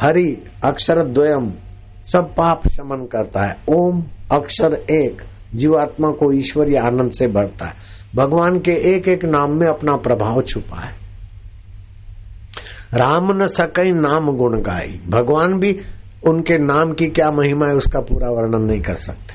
हरि अक्षर द्वयम, सब पाप शमन करता है। ओम अक्षर एक, जीवात्मा को ईश्वरीय आनंद से भरता है। भगवान के एक एक नाम में अपना प्रभाव छुपा है। राम न सकई नाम गुण गाई। भगवान भी उनके नाम की क्या महिमा है उसका पूरा वर्णन नहीं कर सकते।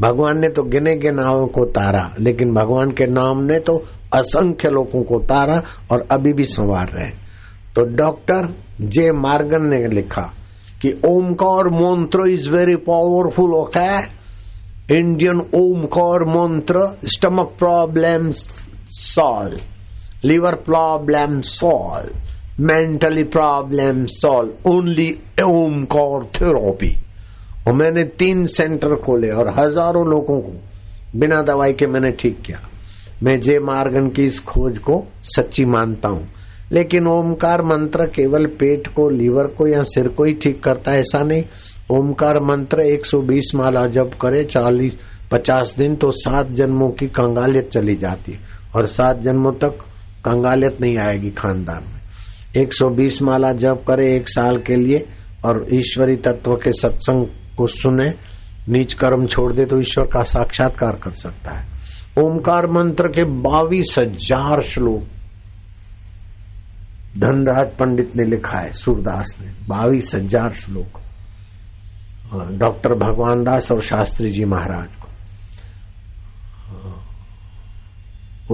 भगवान ने तो गिने गिनाओं को तारा, लेकिन भगवान के नाम ने तो असंख्य लोगों को तारा और अभी भी संवार रहे तो डॉक्टर जे मार्गन ने लिखा कि Omkar mantra is very powerful, okay? Indian Omkar mantra, stomach problem solve, liver problem solve, mentally problem solve, only Omkar therapy. और मैंने तीन सेंटर खोले और हज़ारों लोगों को बिना दवाई के मैंने ठीक किया। मैं जे मार्गन की इस खोज को सच्ची मानता हूँ। लेकिन ओमकार मंत्र केवल पेट को, लीवर को या सिर को ही ठीक करता है, ऐसा नहीं। ओमकार मंत्र 120 माला जब करे 40 50 दिन तो सात जन्मों की कंगालियत चली जाती है। और सात जन्मों तक कंगालियत नहीं आएगी खानदान में। 120 माला जब करे एक साल के लिए और ईश्वरी तत्व के सत्संग को सुने, नीच कर्म छोड़ दे तो ईश्वर का साक्षात्कार कर सकता है। ओमकार मंत्र के बावीस हज़ार श्लोक धनराज पंडित ने लिखा है, सूरदास ने बाईस हज़ार श्लोक। डॉक्टर भगवान दास और शास्त्री जी महाराज को।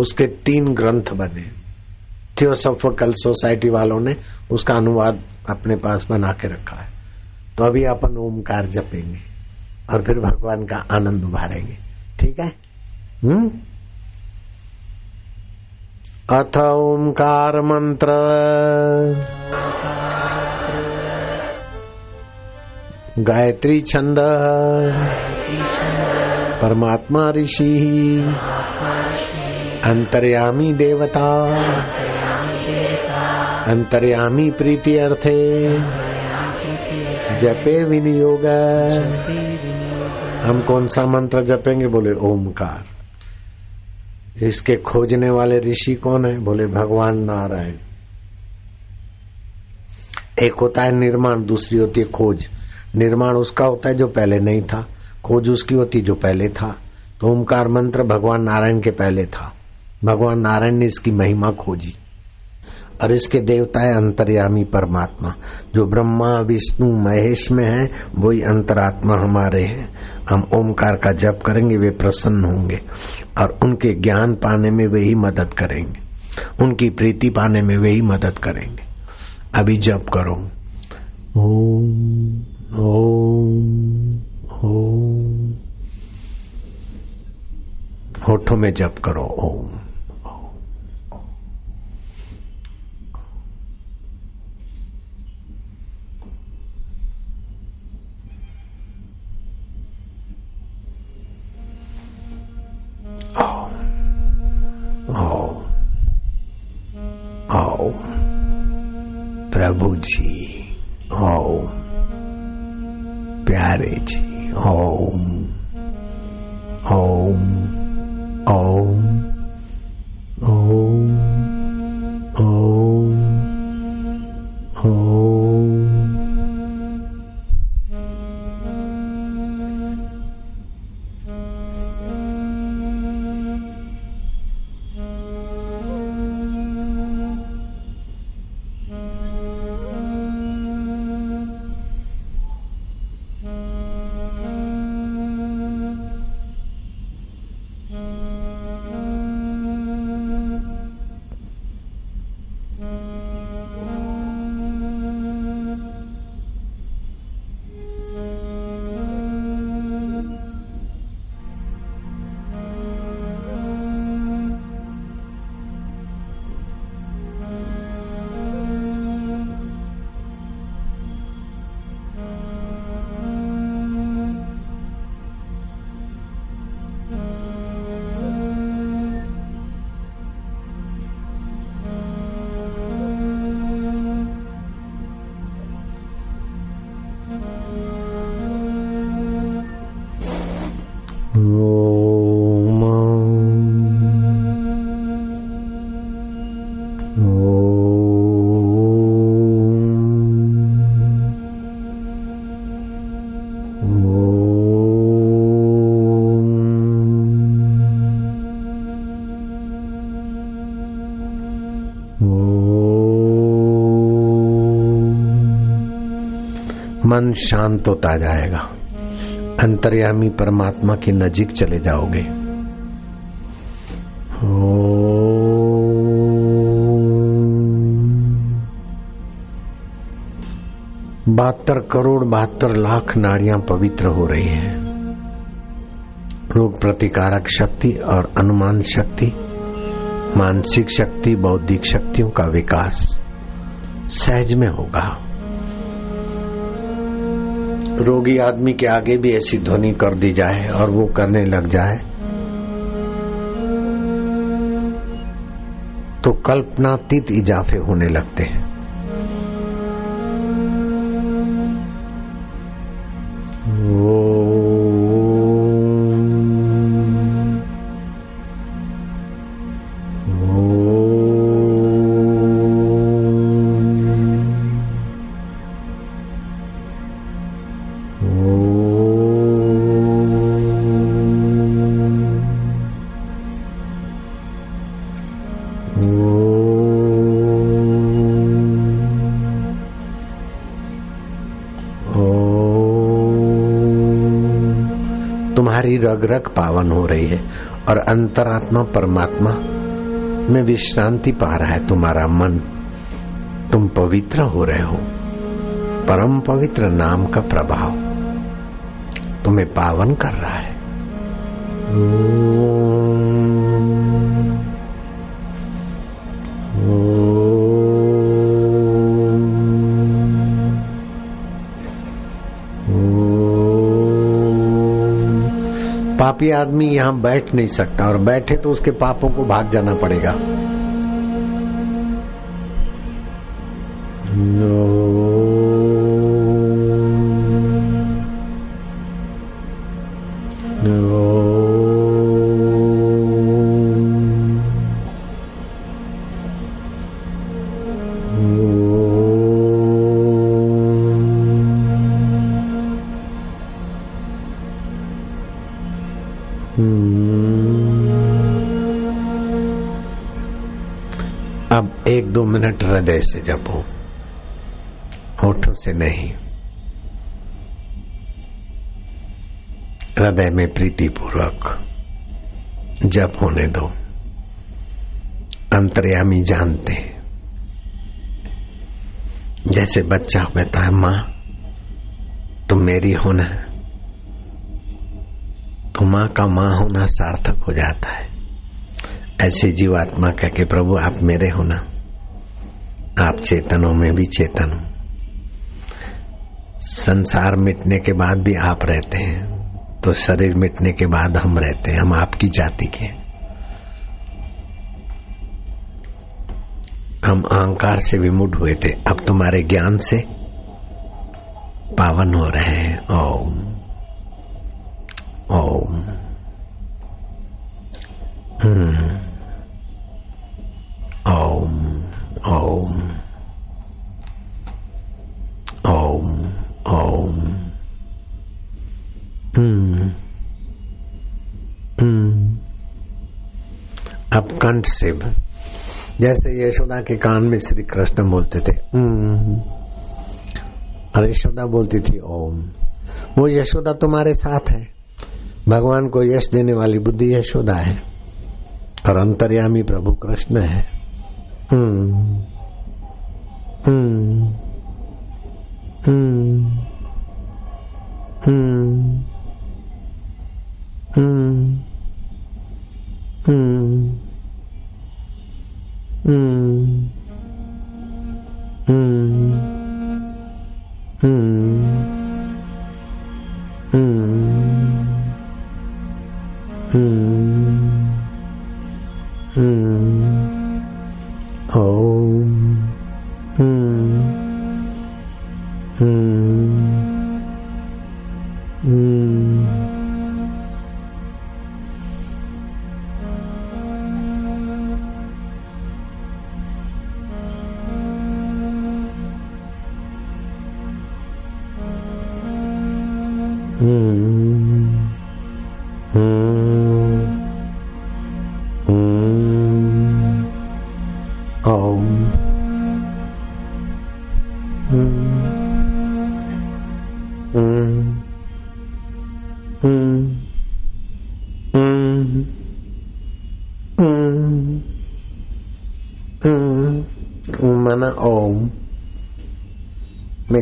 उसके तीन ग्रंथ बने। थियोसोफिकल सोसाइटी वालों ने उसका अनुवाद अपने पास बना के रखा है। तो अभी अपन ओमकार जपेंगे और फिर भगवान का आनंद उभारेंगे। ठीक है? हम्म? अथ ओंकार मंत्र गायत्री छंद। परमात्मा ऋषि। अंतर्यामी देवता। अंतर्यामी प्रीति अर्थे। जपे विनियोग। हम कौन सा मंत्र जपेंगे? बोले ओमकार इसके खोजने वाले ऋषि कौन है? बोले, भगवान नारायण। एक होता है निर्माण, दूसरी होती है खोज। निर्माण उसका होता है जो पहले नहीं था, खोज उसकी होती जो पहले था। तो ओमकार मंत्र भगवान नारायण के पहले था। भगवान नारायण ने इसकी महिमा खोजी। और इसके देवता है अंतर्यामी परमात्मा। जो ब्रह्मा, विष्णु, महेश में है, वही अंतरात्मा हमारे हैं। हम ओमकार का जप करेंगे, वे प्रसन्न होंगे और उनके ज्ञान पाने में वे ही मदद करेंगे। उनकी प्रीति पाने में वे ही मदद करेंगे। अभी जप करो। ओम ओम ओम। होठों में जप करो, ओम। प्रभु जी ओम। प्यारे जी ओम। ओम ओम। मन शांत होता जाएगा अंतर्यामी परमात्मा की नजीक चले जाओगे। बहत्तर करोड़ बहत्तर लाख नाड़ियाँ पवित्र हो रही हैं। रोग प्रतिकारक शक्ति और अनुमान शक्ति, मानसिक शक्ति, बौद्धिक शक्तियों का विकास सहज में होगा। रोगी आदमी के आगे भी ऐसी ध्वनि कर दी जाए और वो करने लग जाए। तो कल्पनातीत इजाफे होने लगते हैं। तुम्हारी रग रग पावन हो रही है और अंतरात्मा परमात्मा में विश्रांति पा रहा है तुम्हारा मन। तुम पवित्र हो रहे हो। परम पवित्र नाम का प्रभाव तुम्हें पावन कर रहा है। पापी आदमी यहाँ बैठ नहीं सकता और बैठे तो उसके पापों को भाग जाना पड़ेगा। अब हृदय से जपो, होठों से नहीं। हृदय में प्रीति पूर्वक जप होने दो। अंतर्यामी जानते जैसे बच्चा कहता है, माँ, तुम मेरी होना तो माँ का माँ होना सार्थक हो जाता है। ऐसे जीवात्मा कह के, प्रभु, आप मेरे हो ना? आप चेतनों में भी चेतन हो। संसार मिटने के बाद भी आप रहते हैं तो शरीर मिटने के बाद हम रहते हैं, हम आपकी जाति के हम अहंकार से विमुड हुए थे, अब तुम्हारे ज्ञान से पावन हो रहे हैं। ओम ओम। हम्म ओम। ओम ओम ओम हम्म हम्म अब कंठ से जैसे यशोदा के कान में श्री कृष्ण बोलते थे और यशोदा बोलती थी ओम वो यशोदा तुम्हारे साथ है। भगवान को यश देने वाली बुद्धि यशोदा है। और अंतर्यामी प्रभु कृष्ण है। 嗯嗯嗯嗯嗯嗯嗯嗯嗯嗯嗯 Oh.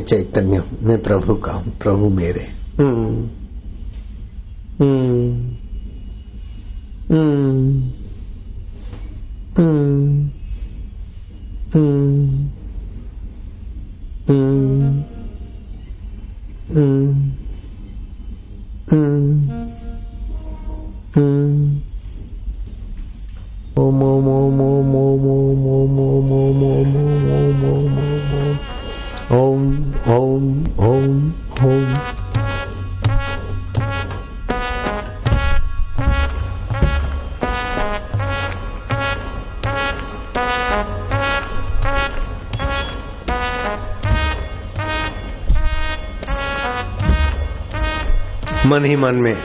चैतन्य हूँ मैं प्रभु का हूँ प्रभु मेरे। हम्म। हम्म। हम्म। मन में।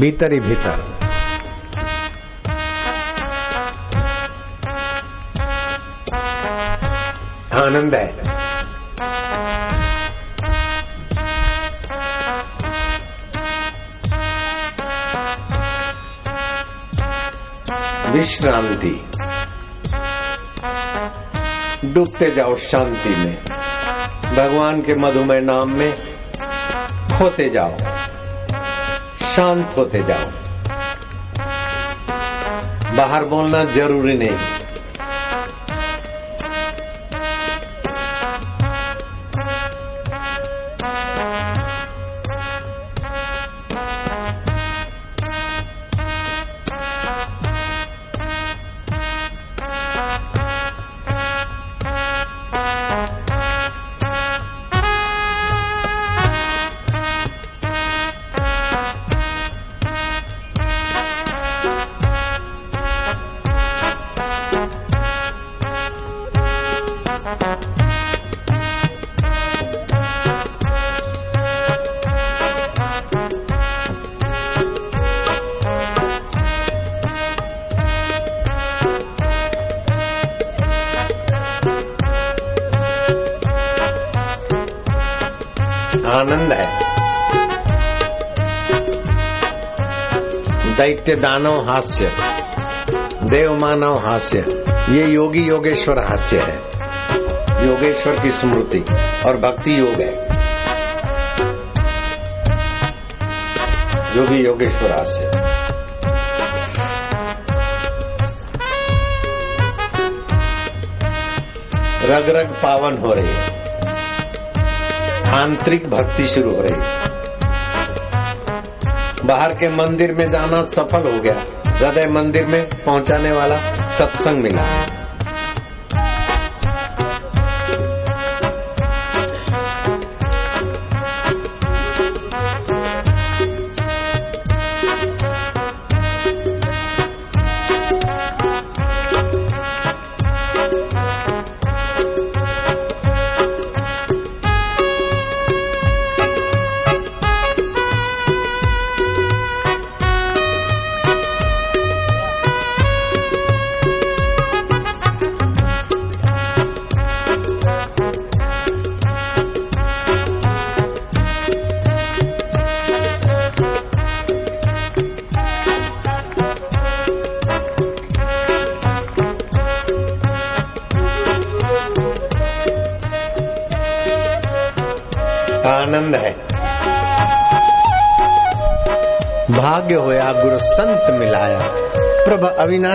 भीतर ही भीतर। आनंद है। विश्रांति। डूबते जाओ शांति में। भगवान के मधुमेह नाम में खोते जाओ। शांत होते जाओ। बाहर बोलना ज़रूरी नहीं। दैत्य दानव हास्य देव मानव हास्य, ये योगी योगेश्वर हास्य है। योगेश्वर की स्मृति और भक्ति योग है। योगी योगेश्वर हास्य रग रग पावन हो रही है। आंतरिक भक्ति शुरू हो रही बाहर के मंदिर में जाना सफल हो गया। हृदय मंदिर में पहुँचाने वाला सत्संग मिला।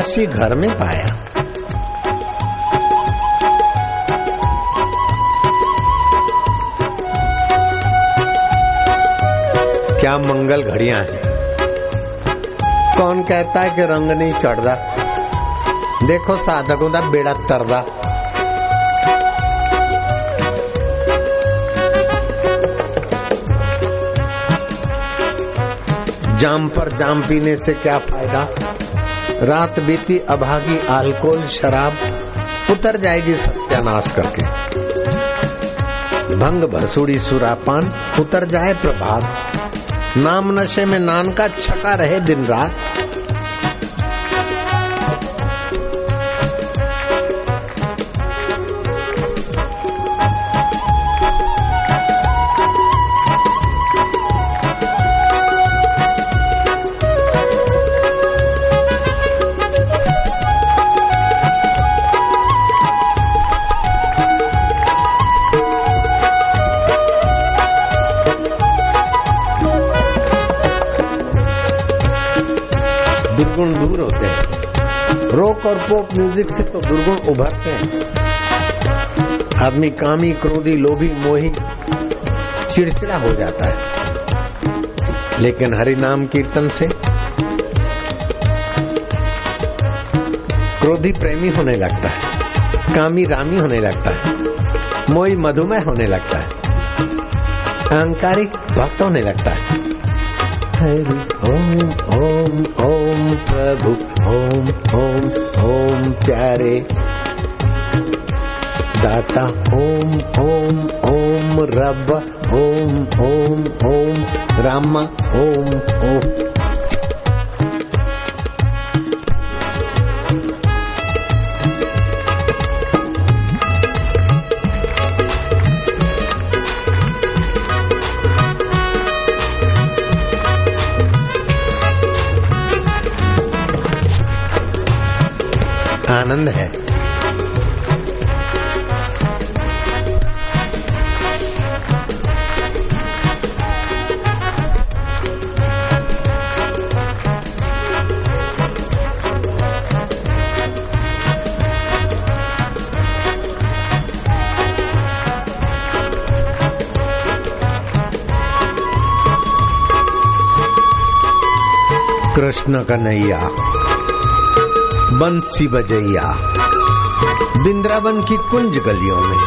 अविनाशी घर में पाया। क्या मंगल घड़ियाँ हैं? कौन कहता है कि रंग नहीं चढ़ता देखो साधकों का बेड़ा तरदा। जाम पर जाम पीने से क्या फ़ायदा? रात बीती, अभागी अल्कोहल, शराब उतर जाएगी सत्यानाश करके। भंग, भसूड़ी, सुरापान उतर जाए प्रभात। नाम नशे में नान का छका रहे दिन रात। दूर होते हैं। रोक और पोप म्यूज़िक से तो दुर्गुण उभरते हैं। आदमी कामी क्रोधी लोभी मोही चिड़चिड़ा हो जाता है। लेकिन हरि नाम कीर्तन से क्रोधी प्रेमी होने लगता है कामी रामी होने लगता है मोई मधुमेह होने लगता है अहंकारिक भक्त होने लगता है। हरि ओम ओम ओम प्रभु, ओम ओम ओम प्यारे। दाता, ओम ओम ओम रब, ओम ओम ओम रामा, ओम ओम। आनंद है। कृष्ण कन्हैया। बंसी बजैया, बिंद्रावन की कुंज गलियों में,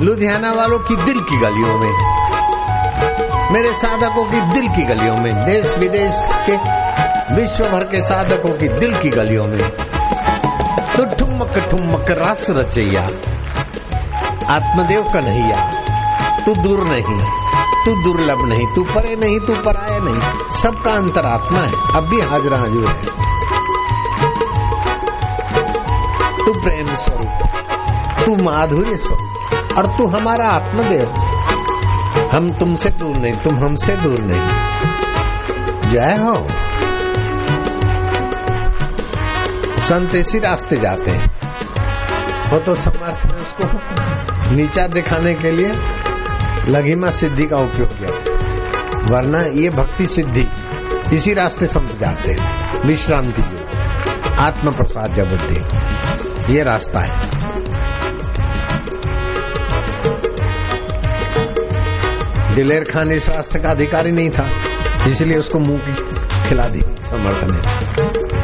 लुधियाना वालों की दिल की गलियों में, मेरे साधकों की दिल की गलियों में, देश विदेश के विश्व भर के साधकों की दिल की गलियों में। तो ठुमक ठुमक रस रचैया, आत्मदेव का कन्हैया, तू दूर नहीं, तू दुर्लभ नहीं, तू परे नहीं, तू पराया नहीं, सबका अंतरात्मा है, अब भी हाजरा हजूर है। तू प्रेम स्वरूप तू माधुर्य स्वरूप और तू हमारा आत्मदेव। हम तुमसे दूर नहीं तुम हमसे दूर नहीं। जय हो। संत इसी रास्ते जाते हैं। वो तो समर्थ ने उसको नीचा दिखाने के लिए लघिमा सिद्धि का उपयोग किया। वरना ये भक्ति सिद्धि इसी रास्ते संत जाते हैं। विश्रांति आत्म प्रसाद बुद्धि ये रास्ता है। दिलेर खान इस रास्ते का अधिकारी नहीं था, इसलिए उसको मुँह खिला दी समर्थन ने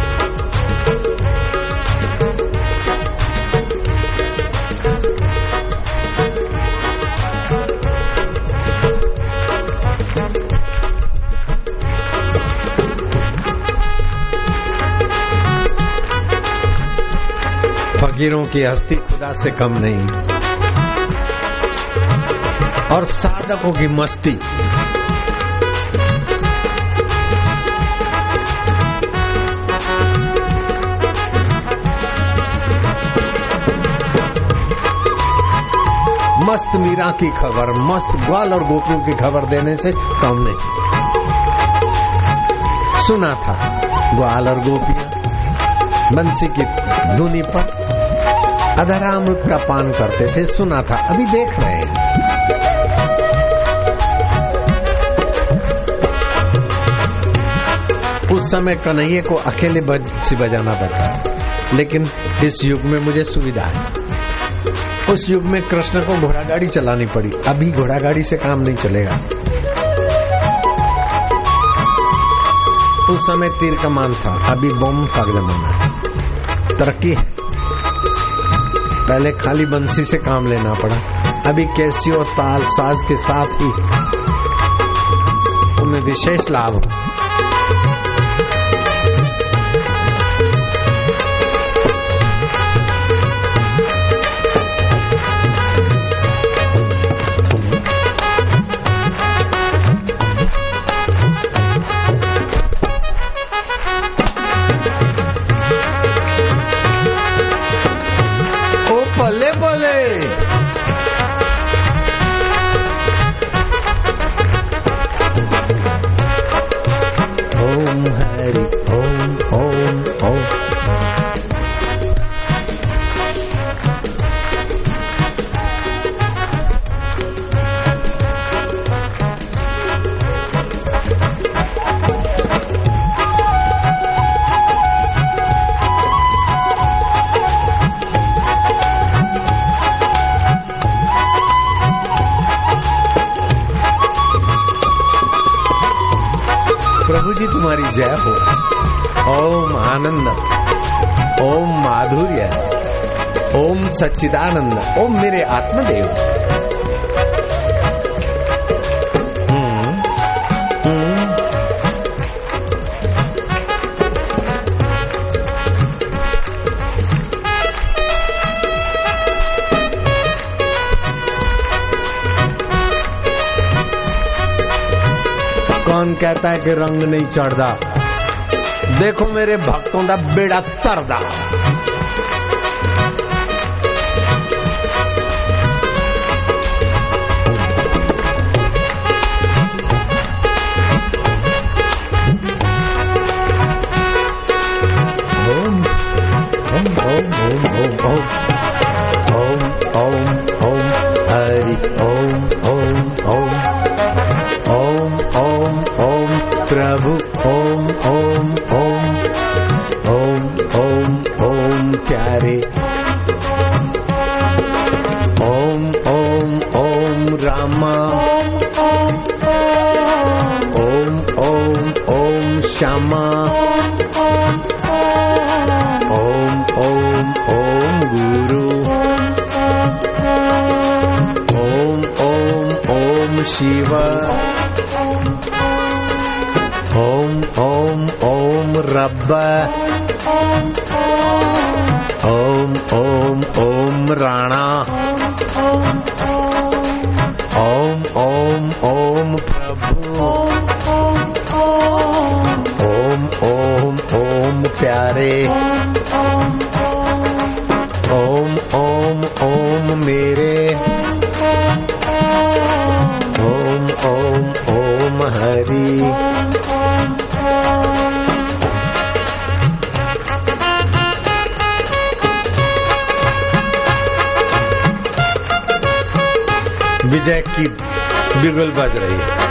फकीरों की हस्ती खुदा से कम नहीं। और साधकों की मस्ती। मस्त मीरा की खबर, मस्त ग्वाल और गोपियों की खबर देने से कम नहीं। सुना था, ग्वाल और गोपियाँ बंसी की धुनी पर अधरामृत का पान करते थे, सुना था। अभी देख रहे हैं। उस समय कन्हैये को अकेले बंसी बजाना पड़ता लेकिन इस युग में मुझे सुविधा है। उस युग में कृष्ण को घोड़ा गाड़ी चलानी पड़ी। अभी घोड़ा गाड़ी से काम नहीं चलेगा। उस समय तीर कमान था। अभी बम का जमाना तरक्की है। पहले खाली बंसी से काम लेना पड़ा। अभी कैसी और ताल साज के साथ ही तुम्हें विशेष लाभ हो। सच्चिदानंद, ओम मेरे आत्मदेव। कौन कहता है कि रंग नहीं चढ़दा देखो मेरे भक्तों का बेड़ा तरदा Shama. Om Om Om Guru. Om Om Om Shiva. Om Om Om Rabba. Om Om Om Rana. की बिगुल बज रही है।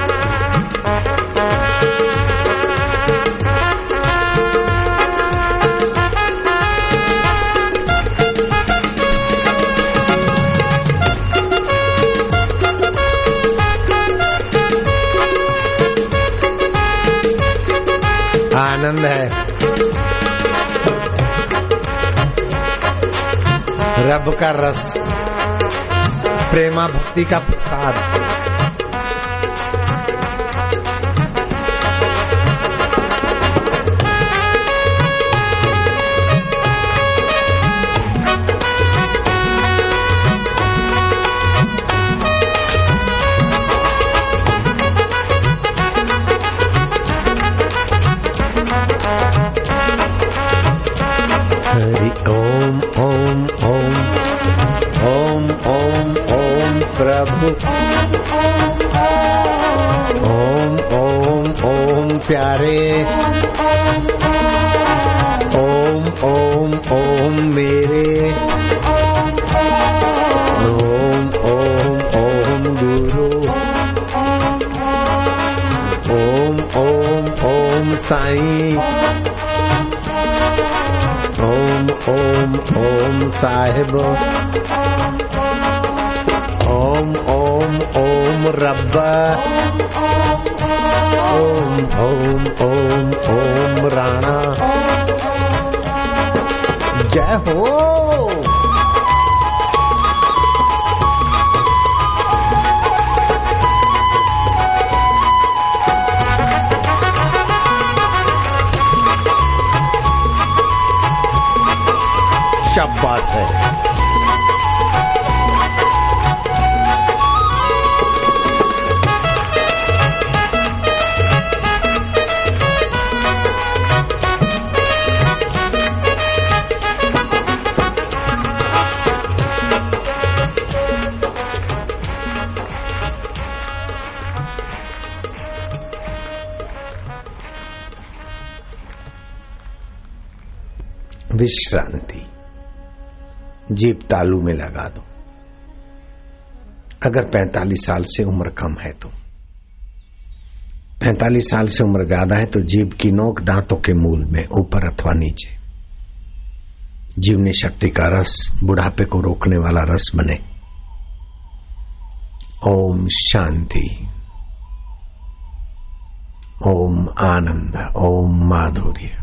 आनंद है। रब का रस। प्रेमा भक्ति का प्रसाद। ओम ओम ओम साईं ओम ओम ओम साहिब ओम ओम ओम रब्बा ओम ओम ओम ओम राणा जय हो। शाबाश है। विश्रांति। जीप तालू में लगा दो। अगर 45 साल से उम्र कम है तो। 45 साल से उम्र ज़्यादा है तो जीभ की नोक दांतों के मूल में, ऊपर अथवा नीचे। जीवनी शक्ति का रस, बुढ़ापे को रोकने वाला रस बने। ओम शांति। ओम आनंद। ओम माधुर्य।